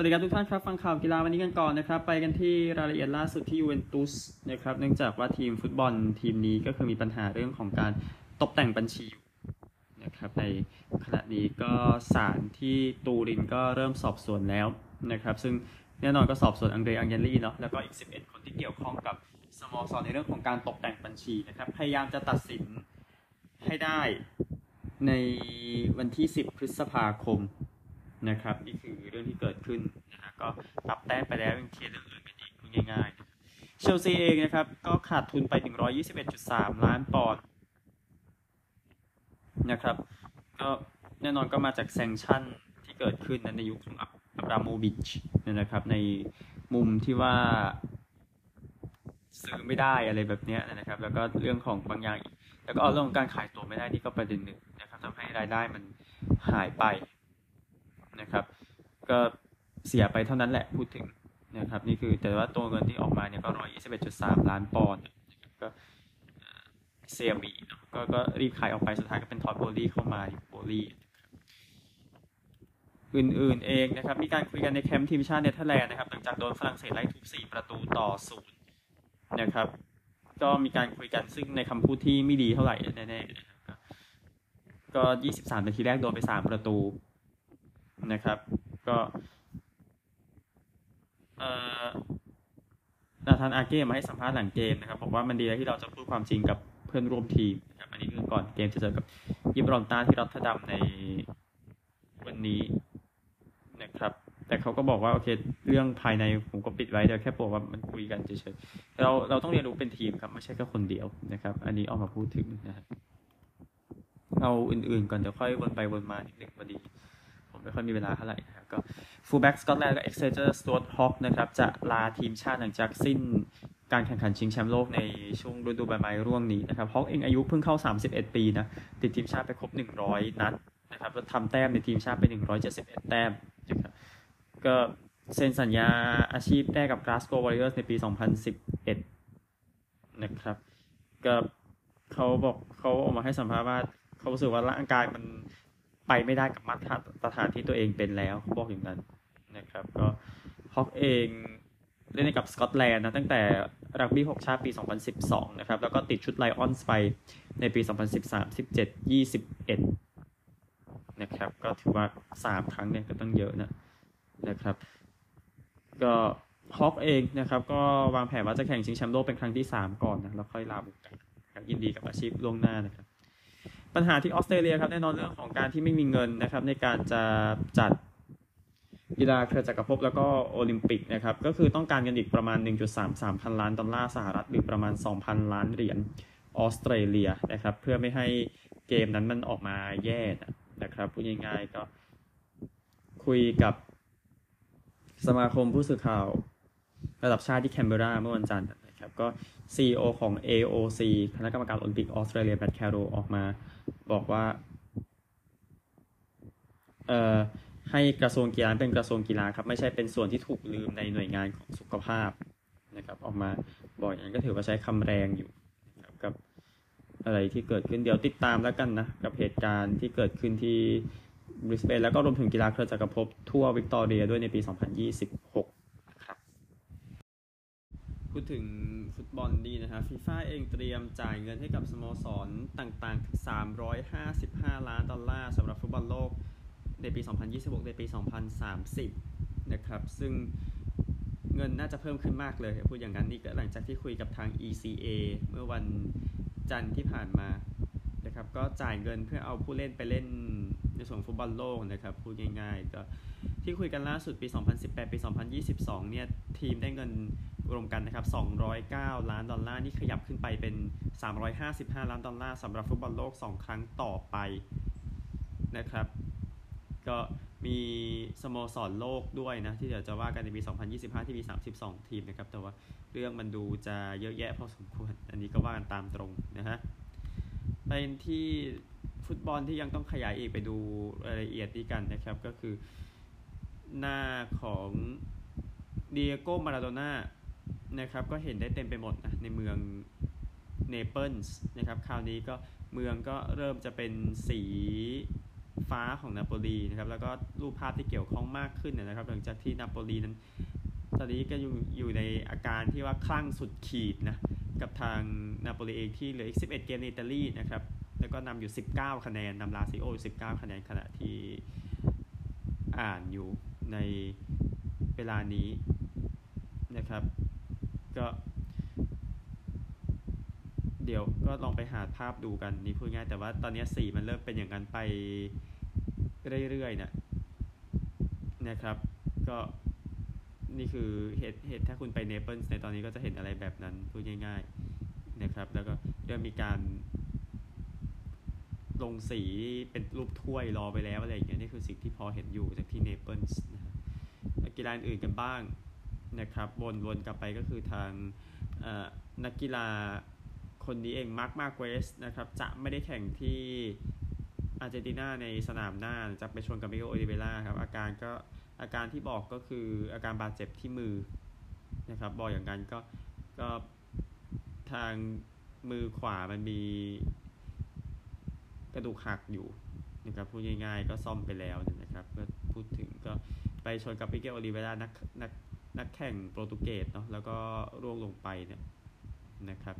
วัสดีครับทุกท่านครับฟังข่าวกีฬาวันนี้กันก่อนนะครับ ไปกันที่รายละเอียดล่าสุดที่ยูเวนตุสนะครับเนื่องจากว่าทีมฟุตบอลทีมนี้ก็คือมีปัญหาเรื่องของการตกแต่งบัญชีนะครับในขณะนี้ก็ศาลที่ตูรินก็เริ่มสอบสวนแล้วนะครับ ซึ่งแน่นอนก็สอบสวนอังเดรอังเยลี่เนาะแล้วก็อีก 11 คนที่เกี่ยวข้องกับสโมสรในเรื่องของการตกแต่งบัญชีนะครับ พยายามจะตัดสินให้ได้ในวันที่ 10 พฤษภาคม นะครับนี่คือเรื่องที่เกิดขึ้นนะฮะก็ปรับแต้มไปแล้วยังเคลียร์เรื่องอื่นกันอีกง่ายๆเชลซีเองนะครับ ก็ขาดทุนไป 121.3 ล้านปอนด์นะครับก็แน่นอนก็มาจากแซงชั่นที่เกิดขึ้นในยุคของอับราโมวิชนะครับ ในมุมที่ว่าซื้อไม่ได้อะไรแบบนี้นะครับ แล้วก็เรื่องของบางอย่างแล้วก็เรื่องของการขายตั๋วไม่ได้นี่ก็ประเด็นหนึ่งนะครับทำให้รายได้มันหายไป เสียไปเท่านั้นแหละพูดถึงนะครับนี่คือแต่ว่าตัวเงินที่ออกมาเนี่ยก็ร้อยยี่สิบเอ็ดจุดสามล้านปอนด์ก็เสี่ยหมีเนาะก็ก็รีบขายออกไปสุดท้ายก็เป็นท็อดด์โบลี่เข้ามาโบลี่อื่นๆเองนะครับ มีการคุยกันในแคมป์ทีมชาติเนเธอร์แลนด์นะครับ หลังจากโดนฝรั่งเศสไล่ทุบ4ประตูต่อศูนย์นะครับ ก็มีการคุยกันซึ่งในคำพูดที่ไม่ดีเท่าไหร่แน่ๆนะครับก็ 23 นาทีแรกโดนไป 3 ประตูนะครับ ก็เอ่อ นาธานอาเก้มาให้สัมภาษณ์หลังเกมนะครับบอกว่ามันดีแล้วที่เราจะพูดความจริงกับเพื่อนร่วมทีมนะครับอันนี้คือก่อนเกมจะเจอกับยิบรอนตาที่รัตดัมในวันนี้นะครับ แต่เขาก็บอกว่าโอเค เรื่องภายในผมก็ปิดไว้เดี๋ยวแค่บอกว่ามันคุยกันเฉยๆเราเราต้องเรียนรู้เป็นทีมครับไม่ใช่แค่คนเดียวนะครับ อันนี้ออกมาพูดถึงนะครับเอาอื่นๆก่อนเดี๋ยวค่อยวนไปวนมาอีกหนึ่งพอดี ผมไม่ค่อยมีเวลาเท่าไหร่นะครับก็ ฟูลแบ็กสกอตแลนด์และเอ็กเซเตอร์สจ๊วตฮอกนะครับจะลาทีมชาติหลังจากสิ้นการแข่งขันชิงแชมป์โลกในช่วงฤดูใบไม้ร่วงนี้นะครับฮอกเองอายุเพิ่งเข้า 31 ปีนะติดทีมชาติไปครบ 100 นัดนะครับแล้วทำแต้มในทีมชาติไป 171 แต้มนะครับก็เซ็นสัญญาอาชีพได้กับ Glasgow Warriors ในปี 2011 นะครับก็เขาบอกเขาออกมาให้สัมภาษณ์ว่าเขารู้สึกว่าร่างกายมันไปไม่ได้กับมาตรฐานที่ตัวเองเป็นแล้วเขาบอกอย่างนั้น นะครับ ก็ฮอกเองเล่นกับสกอตแลนด์นะตั้งแต่รักบี้6ชาติปี 2012 นะครับ แล้วก็ติดชุดไลออนส์ไปในปี 2013 17 21 นะครับ ก็ถือว่า 3 ครั้งเนี่ยก็ต้องเยอะนะนะครับ ก็ฮอกเองนะครับ ก็วางแผนว่าจะแข่งชิงแชมป์โลกเป็นครั้งที่ 3 ก่อนนะแล้วค่อยลาบุกกันยินดีกับอาชีพล่วงหน้านะครับ ปัญหาที่ออสเตรเลียครับแน่นอนเรื่องของการที่ไม่มีเงินนะครับ ในการจะจัด กีฬาเครือจักรภพแล้วก็โอลิมปิกนะครับก็คือต้องการเงินอีกประมาณ 1.33 พันล้านดอลลาร์สหรัฐหรือประมาณ 2,000 ล้านเหรียญออสเตรเลียนะครับเพื่อไม่ให้เกมนั้นมันออกมาแย่นะครับพูดง่ายๆก็คุยกับสมาคมผู้สื่อข่าวระดับชาติที่แคนเบราเมื่อวันจันทร์นะครับก็ CEO ของ AOC คณะกรรมการโอลิมปิกออสเตรเลียแบทแคโรออกมาบอกว่าเอ่อ ให้กระทรวงกีฬาเป็นกระทรวงกีฬาครับไม่ใช่เป็นส่วนที่ถูกลืมในหน่วยงานของสุขภาพนะครับออกมาบอกอย่างนั้นก็ถือว่าใช้คำแรงอยู่ครับกับอะไรที่เกิดขึ้นเดี๋ยวติดตามแล้วกันนะ กับเหตุการณ์ที่เกิดขึ้นที่บริสเบนแล้วก็รวมถึงกีฬาเครือจักรภพทั่ววิกตอเรียด้วยในปี 2026ครับพูดถึงฟุตบอลดีนะครับฟีฟ่าเองเตรียมจ่ายเงินให้กับสโมสรต่างๆ355 ล้านดอลลาร์สำหรับฟุตบอลโลก ในปี 2026 ในปี 2030 นะครับ ซึ่งเงินน่าจะเพิ่มขึ้นมากเลยพูดอย่างนั้นนี่ก็หลังจากที่คุยกับทาง ECA เมื่อวันจันทร์ที่ผ่านมานะครับ ก็จ่ายเงินเพื่อเอาผู้เล่นไปเล่นในส่วนฟุตบอลโลกนะครับ พูดง่ายๆ ก็ที่คุยกันล่าสุดปี 2018 ปี 2022 เนี่ย ทีมได้เงินรวมกันนะครับ 209 ล้านดอลลาร์ นี่ขยับขึ้นไปเป็น 355 ล้านดอลลาร์สำหรับฟุตบอลโลก 2 ครั้งต่อไปนะครับ ก็มีสโมสรโลกด้วยนะ ที่เดี๋ยวจะว่ากันในปี 2025 ที่มี 32 ทีมนะครับ แต่ว่าเรื่องมันดูจะเยอะแยะพอสมควร อันนี้ก็ว่ากันตามตรงนะฮะเป็นที่ฟุตบอลที่ยังต้องขยายอีกไปดูรายละเอียดดีกันนะครับ ก็คือหน้าของดิเอโกมาราโดน่านะครับ ก็เห็นได้เต็มไปหมดนะในเมืองเนเปิลส์นะครับ คราวนี้ก็เมืองก็เริ่มจะเป็นสี ฟ้าของนาโปลีนะครับแล้วก็รูปภาพที่เกี่ยวข้องมากขึ้นนะครับ หลังจากที่นาโปลีนั้น ตอนนี้ก็อยู่อยู่ในอาการที่ว่าคลั่งสุดขีดนะกับทางนาโปลีเองที่เหลืออีก 11 เกมในอิตาลีนะครับแล้วก็นำอยู่ 19 คะแนนนำลาซิโออยู่19 คะแนนขณะที่อ่านอยู่ในเวลานี้นะครับ ก็ เดี๋ยวก็ลองไปหาภาพดูกันนี่พูดง่ายแต่ว่าตอนนี้สีมันเริ่มเป็นอย่างนั้นไปเรื่อยๆนะนะครับ ก็นี่คือเหตุเหตุถ้าคุณไปเนเปิลส์ในตอนนี้ก็จะเห็นอะไรแบบนั้นพูดง่าย ๆนะครับ แล้วก็เริ่มมีการลงสีเป็นรูปถ้วยรอไปแล้วอะไรอย่างเงี้ยนี่คือสิ่งที่พอเห็นอยู่จากที่เนเปิลส์นะกีฬาอื่นกันบ้างนะครับวนๆกลับไปก็คือทางนักกีฬา คนนี้เองมาร์คมาร์เกซนะครับจะไม่ได้แข่งที่อาร์เจนตินาในสนามหน้าจะไปชนกับมิเกลโอลิเวร่าครับอาการก็อาการที่บอกก็คืออาการบาดเจ็บที่มือนะครับบอกอย่างนั้นก็ก็ทางมือขวามันมีกระดูกหักอยู่นะครับพูดง่ายๆก็ซ่อมไปแล้วนะครับก็พูดถึงก็ไปชนกับมิเกลโอลิเวร่านักนักนักแข่งโปรตุเกสเนาะแล้วก็ร่วงลงไปเนี่ยนะครับ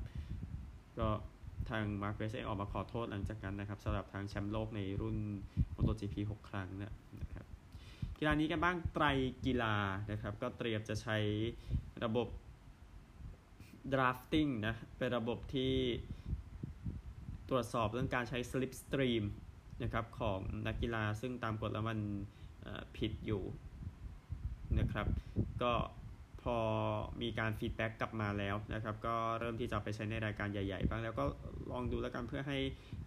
ก็ทางมาร์เกซเองออกมาขอโทษหลังจากนั้นนะครับสำหรับทางแชมป์โลกในรุ่นมอเตอร์จีพีหกครั้งเนี่ยนะครับกีฬานี้กันบ้างไตรกีฬานะครับ ก็เตรียมจะใช้ระบบ drafting นะ เป็นระบบที่ตรวจสอบเรื่องการใช้ slipstream นะครับของนักกีฬาซึ่งตามกฎแล้วมันผิดอยู่นะครับ ก็ อมีการ feedback กลับมาแล้วนะครับ ก็เริ่มที่จะไปใช้ในรายการใหญ่ๆ บ้างแล้วก็ลองดูแล้วกันเพื่อให้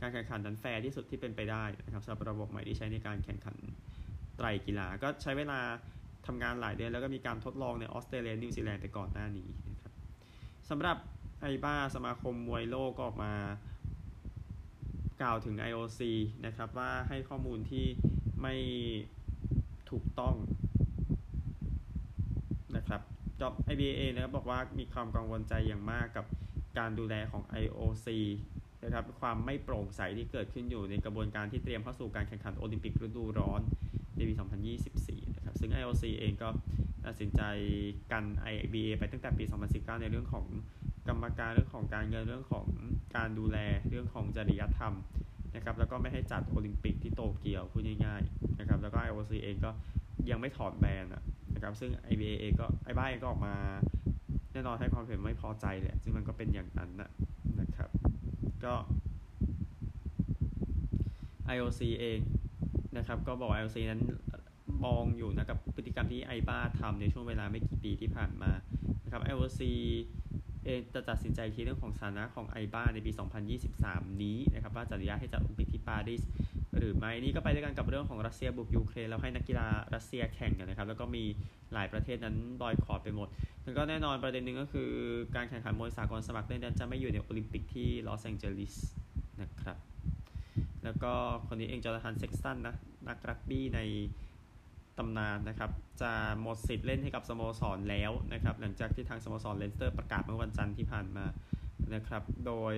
การแข่งขันนั้นแฟร์ที่สุดที่เป็นไปได้นะครับสำหรับระบบใหม่ที่ใช้ในการแข่งขันไตรกีฬา ก็ใช้เวลาทำงานหลายเดือนแล้วก็มีการทดลองในออสเตรเลียนิวซีแลนด์ไปก่อนหน้านี้นะครับสำหรับไอบ้าสมาคมมวยโลกก็ออกมากล่าวถึง IOC นะครับว่าให้ข้อมูลที่ไม่ถูกต้อง จอบ IBA นะครับบอกว่ามีความกังวลใจอย่างมากกับการดูแลของ IOC นะครับความไม่โปร่งใสที่เกิดขึ้นอยู่ในกระบวนการที่เตรียมเข้าสู่การแข่งขันโอลิมปิกฤดูร้อนในปี 2024 นะครับ ซึ่ง IOC เองก็ตัดสินใจกัน IBA ไปตั้งแต่ปี 2019 ในเรื่องของกรรมการเรื่องของการเงินเรื่องของการดูแลเรื่องของจริยธรรมนะครับแล้วก็ไม่ให้จัดโอลิมปิกที่โตเกียวพูดง่ายๆนะครับแล้วก็ IOC เองก็ ยังไม่ถอดแบนนะครับซึ่ง IBA เองก็ไอ้บ้าเองก็ออกมาแน่นอนให้ความเห็นไม่พอใจแหละซึ่งมันก็เป็นอย่างนั้นนะนะครับ ก็ IOC เองนะครับ ก็บอก IOC นั้นมองอยู่นะกับพฤติกรรมที่ไอบ้าทำในช่วงเวลาไม่กี่ปีที่ผ่านมานะครับ IOC เองจะตัดสินใจทีเรื่องของสถานะของไอบ้าในปี 2023 นี้นะครับ ว่าจะอนุญาตให้จัดโอลิมปิกที่ปารีส หรือไม่นี่ก็ไปด้วยกันกับเรื่องของรัสเซียบุกยูเครนแล้วให้นักกีฬารัสเซียแข่งกันนะครับ แล้วก็มีหลายประเทศนั้นบอยคอตไปหมด แล้วก็แน่นอนประเด็นหนึ่งก็คือการแข่งขันมวยสากลสมัครเล่นนั้นจะไม่อยู่ในโอลิมปิกที่ลอสแองเจลิสนะครับ แล้วก็คนนี้เองจอห์นนี่เซ็กซ์ตันนะนักรักบี้ในตำนานนะครับ จะหมดสิทธิ์เล่นให้กับสโมสรแล้วนะครับ หลังจากที่ทางสโมสรเลนสเตอร์ประกาศเมื่อวันจันทร์ที่ผ่านมานะครับ โดย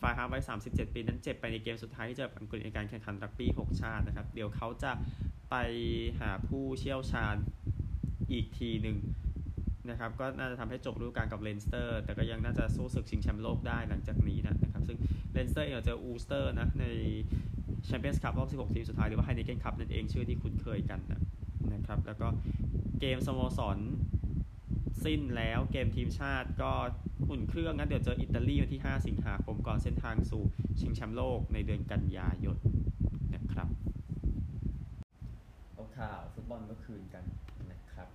ฟาฮาวัย 37 ปีนั้นเจ็บไปในเกมสุดท้ายที่เจออังกฤษในการแข่งขันรักบี้ 6 ชาตินะครับ เดี๋ยวเขาจะไปหาผู้เชี่ยวชาญอีกทีหนึ่งนะครับ ก็น่าจะทำให้จบฤดูกาลกับเลนสเตอร์ แต่ก็ยังน่าจะสู้ศึกชิงแชมป์โลกได้หลังจากนี้นะครับ ซึ่งเลนสเตอร์เองเจออูสเตอร์นะในแชมเปี้ยนส์คัพรอบ 16 ทีมสุดท้ายหรือว่าไฮเนเก้นคัพนั่นเองชื่อที่คุ้นเคยกันนะครับ แล้วก็เกมสโมสร สิ้นแล้วเกมทีมชาติก็อุ่นเครื่องงั้นเดี๋ยวเจออิตาลีวันที่ 5 สิงหาคมก่อนเส้นทางสู่ชิงแชมป์โลกในเดือนกันยายนนะครับเอาข่าวฟุตบอลเมื่อคืนกันนะครับ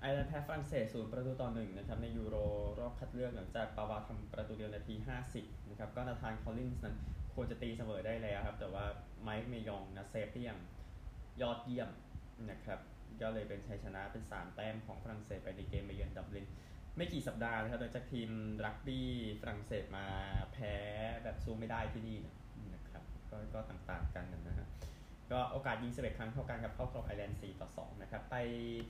ไอร์แลนด์แพ้ฝรั่งเศสศูนย์ประตูต่อหนึ่งนะครับในยูโรรอบคัดเลือกหลังจากปาวาร์ทำประตูเดียวนาที 50 นะครับก็นาธานคอลลินส์นั้นควรจะตีเสมอได้แล้วครับ แต่ว่าไมค์เมนยองนะเซฟที่อย่างยอดเยี่ยมนะครับ ก็เลยเป็นชัยชนะเป็น 3 แต้มของฝรั่งเศสไปในเกมไปเยือนดับลิน ไม่กี่สัปดาห์นะครับหลังจากทีมรักบี้ฝรั่งเศสมาแพ้แบบสู้ไม่ได้ที่นี่นะครับก็ก็ต่างๆกันนะฮะก็โอกาสยิง11ครั้งเท่ากันกับเข้ากรอบไอร์แลนด์4ต่อ2นะครับไป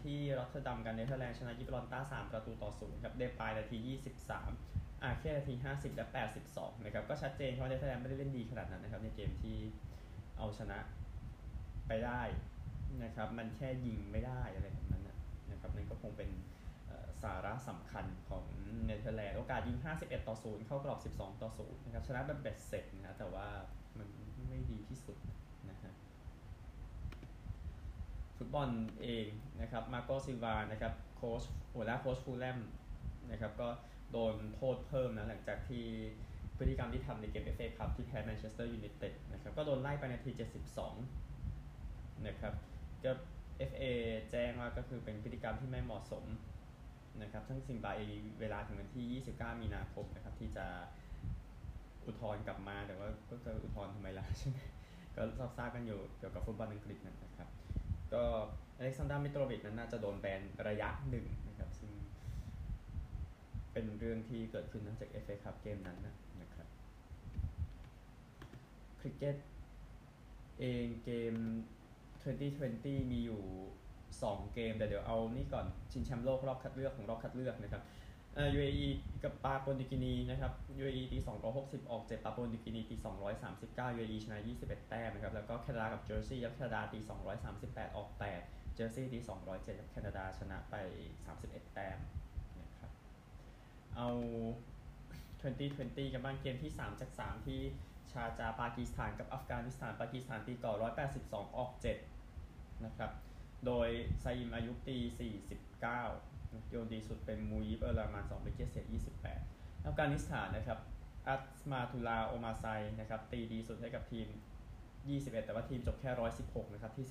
ที่รอตเทอร์ดัมกันเนเธอร์แลนด์ชนะยิบรอลตาร์3ประตูต่อ0ครับเดปายนาที 23 อาเก้นาที 50 และ 82นะครับก็ชัดเจนเพราะเนเธอร์แลนด์ไม่ได้เล่นดีขนาดนั้นนะครับในเกมที่เอาชนะไปได้ นะครับ มันแค่ยิงไม่ได้อะไรแบบนั้นนะครับนั่นก็คงเป็นสาระสำคัญของเนเธอร์แลนด์โอกาสยิง 51 ต่อ 0 เข้ากรอบ 12 ต่อ 0 นะครับ ชนะแบบเบ็ดเสร็จนะแต่ว่ามันไม่ดีที่สุดนะฮะฟุตบอลเองนะครับมาร์โกซิลวานะครับโค้ชหัวหน้าโค้ชฟูลแลมนะครับก็โดนโทษเพิ่มนะหลังจากที่พฤติกรรมที่ทำในเกมเอฟเอคัพที่แพ้แมนเชสเตอร์ยูไนเต็ดนะครับก็โดนไล่ไปนาที 72 นะครับ ก็ FA แจ้งว่าก็คือเป็นพฤติกรรมที่ไม่เหมาะสมนะครับทั้งสองฝ่ายเวลาถึงวันที่ 29 มีนาคมนะครับที่จะอุทธรณ์กลับมาแต่ว่าก็จะอุทธรณ์ทำไมล่ะใช่ไหมก็ทราบกันอยู่เกี่ยวกับฟุตบอลอังกฤษนะครับ ก็อเล็กซานดาร์ มิโตรวิชนั้นน่าจะโดนแบนระยะหนึ่งนะครับซึ่งเป็นเรื่องที่เกิดขึ้นนับจากเอฟเอคัพเกมนั้นนะครับคริกเก็ตเองเกม 2020 มีอยู่ 2 เกม แต่เดี๋ยวเอานี่ก่อนชิงแชมป์โลกรอบคัดเลือกของรอบคัดเลือกนะครับเอ่อ UAE กับปาปัวนิวกินีนะครับ UAE ตี260 ออก 7 ปาปัวนิวกินีตี239 UAE ชนะ 21 แต้มนะครับ แล้วก็แคนาดากับเจอร์ซีย์ครับแคนาดาตี238 ออก 8 เจอร์ซีย์ตี207ครับแคนาดาชนะไป 31 แต้มนะครับ เอา 2020 กันบ้างเกมที่ 3 จาก 3 ที่ชาร์จาห์ปากีสถานกับอัฟกานิสถาน ปากีสถานตีก่อน 182 ออก 7 นะครับ โดยไซอิมอายุบตี49 โยนดีสุดเป็นมูจีบ อูร์ ราห์มาน 2 wicket เสีย 28 อัฟกานิสถานนะครับ อัซมาตุลลาห์ โอมาร์ไซนะครับ ตีดีสุดให้กับทีม 21 แต่ว่าทีมจบแค่ 116 นะครับ ที่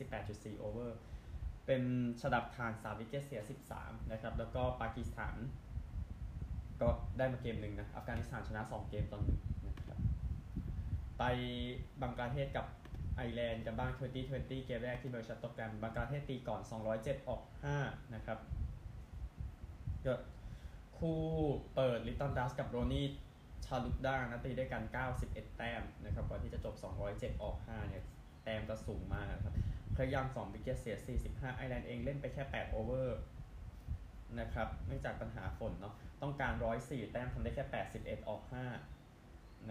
18.4 over เป็นชาดับ ข่าน3 wicket เสีย 13 นะครับ แล้วก็ปากีสถาน ก็ได้มาเกมหนึ่งนะ อัฟกานิสถานชนะ 2 เกมต่อหนึ่งนะครับ ไปบังกลาเทศกับ ไอร์แลนด์กันบ้าง 2020 เกมแรกที่เบอร์ชัตตแกรมบังกลาเทศตีก่อน 207 ออก 5 นะครับก็คู่เปิดลิตตันดาสกับรอนี ทาลุกดาร์นะตีด้วยกัน 91 แต้มนะครับก่อนที่จะจบ 207 ออก 5 เนี่ย แต้มจะสูงมากครับเคร็ก ยัง 2 wicket เสีย 45 ไอร์แลนด์เองเล่นไปแค่ 8 over นะครับเนื่องจากปัญหาฝนเนาะต้องการ 104 แต้มทำได้แค่ 81 ออก 5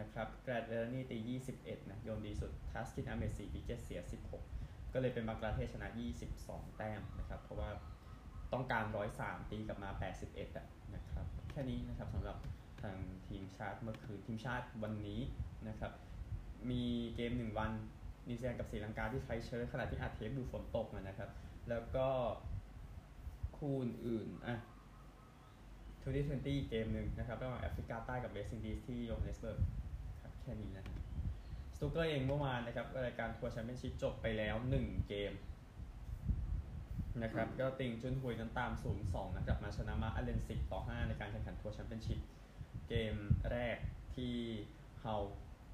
นะครับแกเรธ เดลานีตี 21 นะ โยนดีสุดทัสกิน อาเหม็ด 4 wicket เสีย 16 ก็เลยเป็นบังกลาเทศชนะ 22 แต้มนะครับ เพราะว่าต้องการ 103 ตีกลับมา 81อะนะครับ แค่นี้นะครับสำหรับทางทีมชาติเมื่อคืนทีมชาติวันนี้นะครับ มีเกม 1 วันนิวซีแลนด์กับศรีลังกาที่ไครสต์เชิร์ชขณะที่อัดเทปดูฝนตกนะครับ แล้วก็คู่อื่นอะ2020 เกมหนึ่งนะครับ ระหว่างแอฟริกาใต้กับเวสต์อินดีสที่โจฮันเนสเบิร์ก แค่นี้นะสนุกเกอร์เองเมื่อวานนะครับรายการทัวร์แชมเปี้ยนชิพจบไปแล้ว 1 เกมนะครับก็ติงจุนฮุยนั้นตาม 0-2 นะครับมาชนะมาร์ค อัลเลน10ต่อ 5 ในการแข่งขันทัวร์แชมเปี้ยนชิพเกมแรกที่ฮัลล์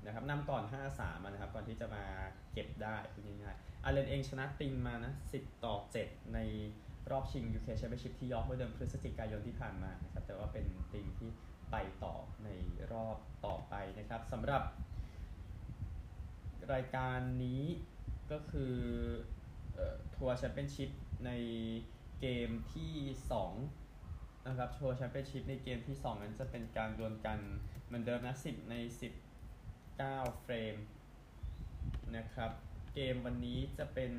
นะครับนำก่อน 5-3นะครับก่อนที่จะมาเก็บได้คือง่ายๆอัลเลนเองชนะติงมานะ 10 ต่อ 7 ในรอบชิง UK Championship ที่ยอร์กเมื่อเดือนพฤศจิกายนที่ผ่านมานะครับแต่ว่าเป็นติงที่ ไปต่อในรอบต่อไปนะครับสำหรับ รายการนี้ก็คือทัวร์แชมเปี้ยนชิพในเกมที่ 2 นะครับทัวร์แชมเปี้ยนชิพในเกมที่ 2 นั้นจะเป็นการดวลกันเหมือนเดิมนะ 10 ใน 19 เฟรมนะครับเกมวันนี้จะเป็น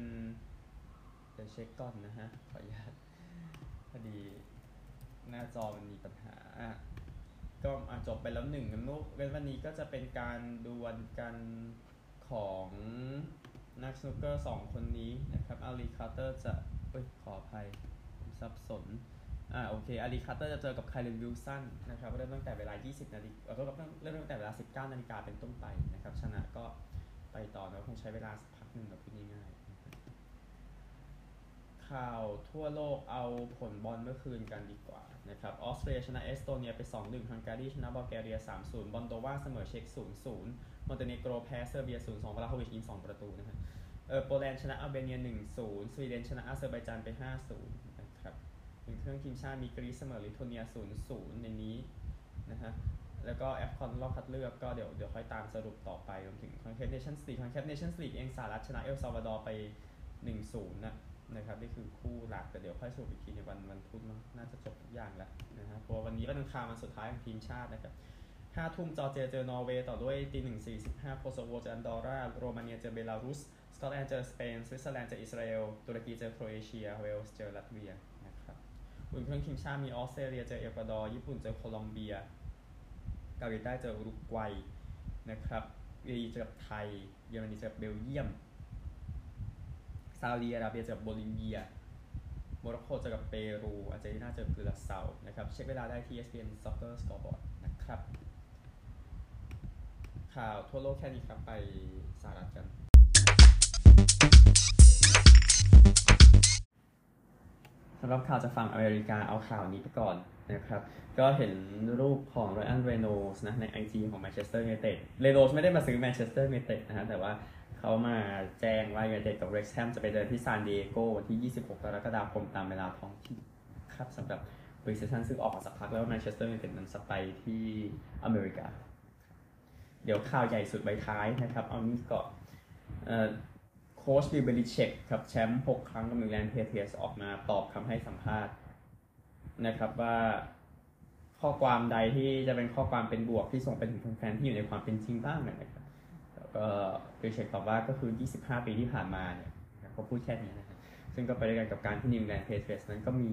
เดี๋ยวเช็คก่อนนะฮะ ขออนุญาตพอดีหน้าจอมันมีปัญหา ก็จบไปแล้วหนึ่งกันนุกเว้นวันนี้ก็จะเป็นการดวลกันของนักสนุกเกอร์สองคนนี้นะครับอาลีคาร์เตอร์จะเอ้ยขออภัยสับสนอ่าโอเคอาลีคาร์เตอร์จะเจอกับไคเรนวิลสันนะครับเริ่มตั้งแต่เวลา 20 นาฬิกาก็เริ่มตั้งแต่เวลา 19 นาฬิกาเป็นต้นไปนะครับชนะก็ไปต่อแล้วคงใช้เวลาสักพักหนึ่งแบบง่าย ข่าวทั่วโลกเอาผลบอลเมื่อคืนกันดีกว่านะครับออสเตรียชนะเอสโตเนียไป 2-1 ฮังการีชนะบัลแกเรีย 3-0 มอลโดวาเสมอเช็ก 0-0 มอนเตเนโกรแพ้เซอร์เบีย 0-2วลาโฮวิชยิง2 ประตูนะครับเออโปแลนด์ชนะอัลเบเนีย 1-0 สวีเดนชนะอาเซอร์ไบจานไป 5-0 นะครับอุ่นเครื่องทีมชาติมีกรีซเสมอลิทัวเนีย 0-0 ในนี้นะฮะแล้วก็แอฟคอนรอบคัดเลือกก็เดี๋ยวเดี๋ยวค่อยตามสรุปต่อไปรวมถึงคอนคาแคฟ เนชันส์ลีกคอนคาแคฟ เนชันส์ลีกเองสหรัฐชนะเอลซัลวาดอร์ไป 1-0นะ นะครับนี่คือคู่หลักแต่เดี๋ยวค่อยสรุปอีกทีในวันวันพุธน่าจะจบทุกอย่างแล้วนะฮะเพราะวันนี้วันอังคารวันสุดท้ายของทีมชาตินะครับห้าทุ่มจอร์เจียเจอนอร์เวย์ต่อด้วยตีหนึ่งสี่สิบห้าโคโซโวเจออันดอร่าโรมาเนียเจอเบลารุสสกอตแลนด์เจอสเปนสวิตเซอร์แลนด์เจออิสราเอลตุรกีเจอโครเอเชียเวลส์เจอลัตเวียนะครับอุ่นเครื่องทีมชาติมีออสเตรเลียเจอเอกวาดอร์ญี่ปุ่นเจอโคลอมเบียเกาหลีใต้เจออุรุกวัยนะครับยูเออีเจอไทยเยอรมนีเจอเบลเยียม ซาอุดิอาระเบียเจอกับโบลิเวียโมร็อกโกเจอกับเปรูอาร์เจนตินาเจอกุราเซานะครับเช็คเวลาได้ที่ ESPN Soccer Scoreboard นะครับ ข่าวทั่วโลกแค่นี้ครับไปสหรัฐกัน สำหรับข่าวจากฝั่งอเมริกาเอาข่าวนี้ไปก่อนนะครับ ก็เห็นรูปของ Ryan Reynolds นะใน IG ของ Manchester United Reynolds ไม่ได้มาซื้อ Manchester United นะฮะแต่ว่า เขามาแจ้งว่า United กับ West Ham จะไปเดินที่ซานดิเอโกวันที่ 26 กรกฎาคมตามเวลาท้องถิ่นครับสำหรับ Pre-season ซึ่งออกมาสักพักแล้ว Manchester United นั้นจะไปที่อเมริกา เดี๋ยวข่าวใหญ่สุดใบท้ายนะครับ เอานี้ก่อนโค้ชบิลเบลิเชกครับแชมป์ 6 ครั้งกับนิวอิงแลนด์แพทริออตส์ออกมาตอบคำให้สัมภาษณ์นะครับว่าข้อความใดที่จะเป็นข้อความเป็นบวกที่ส่งไปถึงแฟนๆที่อยู่ในความเป็นจริงบ้างนะครับ ก็เบลิเชกตอบว่าก็คือ 25 ปีที่ผ่านมาเนี่ยเขาพูดแค่นี้นะครับซึ่งก็ไปด้วยกันกับการที่นิวอิงแลนด์แพทริออตส์นั้นก็มี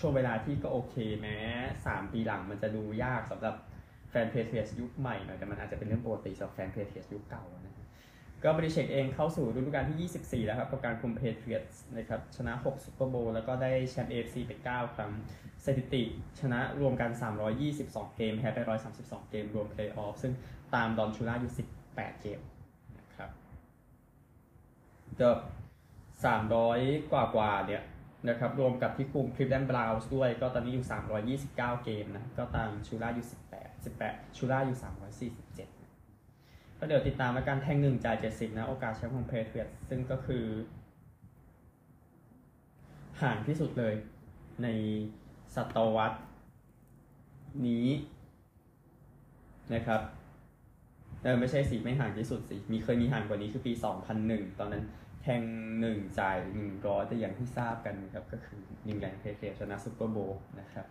ช่วงเวลาที่ก็โอเคแม้ 3 ปีหลังมันจะดูยากสำหรับแฟนแพทริออตส์ยุคใหม่หน่อยแต่มันอาจจะเป็นเรื่องปกติสำหรับแฟนแพทริออตส์ยุคเก่านะก็เบลิเชกเองเข้าสู่ฤดูกาลที่ 24 แล้วครับ กับการคุมแพทริออตส์นะครับ ชนะ 6 ซูเปอร์โบวล์แล้วก็ได้แชมป์ AFC ไป 9 ครั้งสถิติ ชนะรวมกัน 322 เกม แพ้ไป 132 เกม รวมเพลย์ออฟ ซึ่งตามดอนชูล่าอยู่ 8 เกมนะครับก็300 กว่ากว่าๆเนี่ยนะครับรวมกับที่คุมคลีฟแลนด์บราวน์สด้วย ก็ตอนนี้อยู่ 329 เกมนะ ก็ตามชูล่าอยู่ 18 18ชูล่าอยู่ 347 ก็เดี๋ยวติดตามแล้วกันแทงหนึ่งจ่ายเจ็ดสิบนะ โอกาสแชมป์ของแพทริออตส์ซึ่งก็คือ ห่างที่สุดเลยในศตวรรษนี้นะครับ เออไม่ใช่สิไม่ห่างที่สุดสิมีเคยมีห่างกว่านี้คือปี 2001 ตอนนั้นแทงหนึ่งจ่ายหนึ่งร้อยแต่อย่างที่ทราบกันครับก็คือนิวอิงแลนด์แพทริออตส์ชนะซูเปอร์โบวล์นะครับ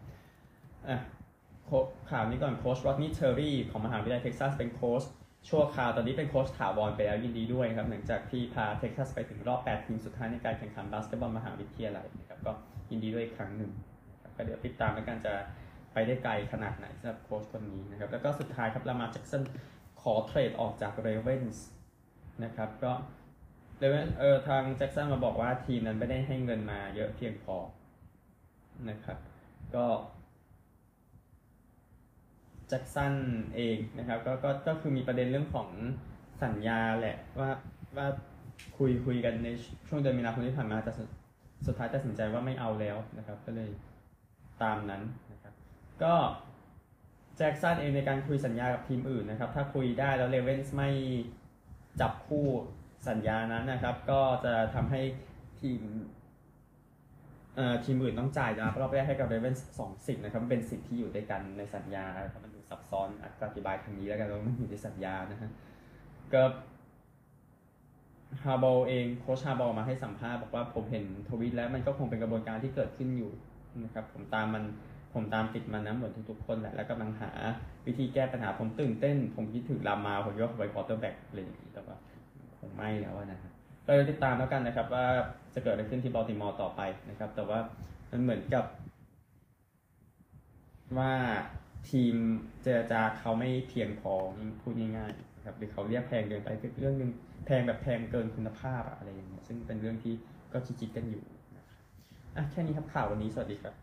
อะข่าวนี้ก่อนโค้ชรอดนี่เทอร์รี่ของมหาวิทยาลัยเท็กซัสเป็นโค้ชชั่วคราวตอนนี้เป็นโค้ชถาวรไปแล้วยินดีด้วยครับ หลังจากที่พาเท็กซัสไปถึงรอบ 8 ทีมสุดท้ายในการแข่งขันบาสเกตบอลมหาวิทยาลัยนะครับก็ยินดีด้วยอีกครั้งหนึ่งครับก็เดี๋ยวติดตามแล้วกันจะไปได้ไกลขนาดไหนสำหรับโค้ชคนนี้นะครับแล้วก็สุดท้ายครับลามาร์แจ็กสัน ขอ trade ออกจากเรเวนส์นะครับ ก็เรเวนส์เออทางแจ็กสันมาบอกว่าทีมนั้นไม่ได้ให้เงินมาเยอะเพียงพอนะครับ ก็แจ็กสันเองนะครับก็ก็ก็คือมีประเด็นเรื่องของสัญญาแหละว่าว่าคุยคุยกันในช่วงเดือนมีนาคมที่ผ่านมาแต่สุดสุดท้ายตัดสินใจว่าไม่เอาแล้วนะครับ ก็เลยตามนั้นนะครับ ก็ แจ็กสันเองในการคุยสัญญากับทีมอื่นนะครับ ถ้าคุยได้แล้วเลเวนส์ไม่จับคู่สัญญานั้นนะครับ ก็จะทำให้ทีมเอ่อทีมอื่นต้องจ่ายนะรอบแรกให้กับเรเวนส์สองสิทธิ์นะครับเป็นสิทธิ์ที่อยู่ด้วยกันในสัญญาครับมันดูซับซ้อนอธิบายทางนี้แล้วกันว่ามันอยู่ในสัญญานะฮะก็ฮาร์บอห์เองโค้ชฮาร์บอห์มาให้สัมภาษณ์บอกว่าผมเห็นทวิตแล้วมันก็คงเป็นกระบวนการที่เกิดขึ้นอยู่นะครับผมตามมัน ผมตามติดมันนะเหมือนทุกๆคนแหละแล้วกำลังหาวิธีแก้ปัญหาผมตื่นเต้น ผมคิดถึงลามาร์ผมยกไป quarterback อะไรอย่างนี้แต่ว่าคงไม่แล้วอะนะฮะก็เดี๋ยวติดตามแล้วกันนะครับ ว่าจะเกิดอะไรขึ้นที่บอลติมอร์ต่อไปนะครับ แต่ว่ามันเหมือนกับว่าทีมเจรจาเขาไม่เพียงพอพูดง่ายๆครับหรือเขาเรียกแพงเกินไปเป็นเรื่องหนึงแพงแบบแพงเกินคุณภาพอะไรอย่างเงี้ยซึ่งเป็นเรื่องที่ก็คิดๆกันอยู่อะแค่นี้ครับข่าววันนี้สวัสดีครับ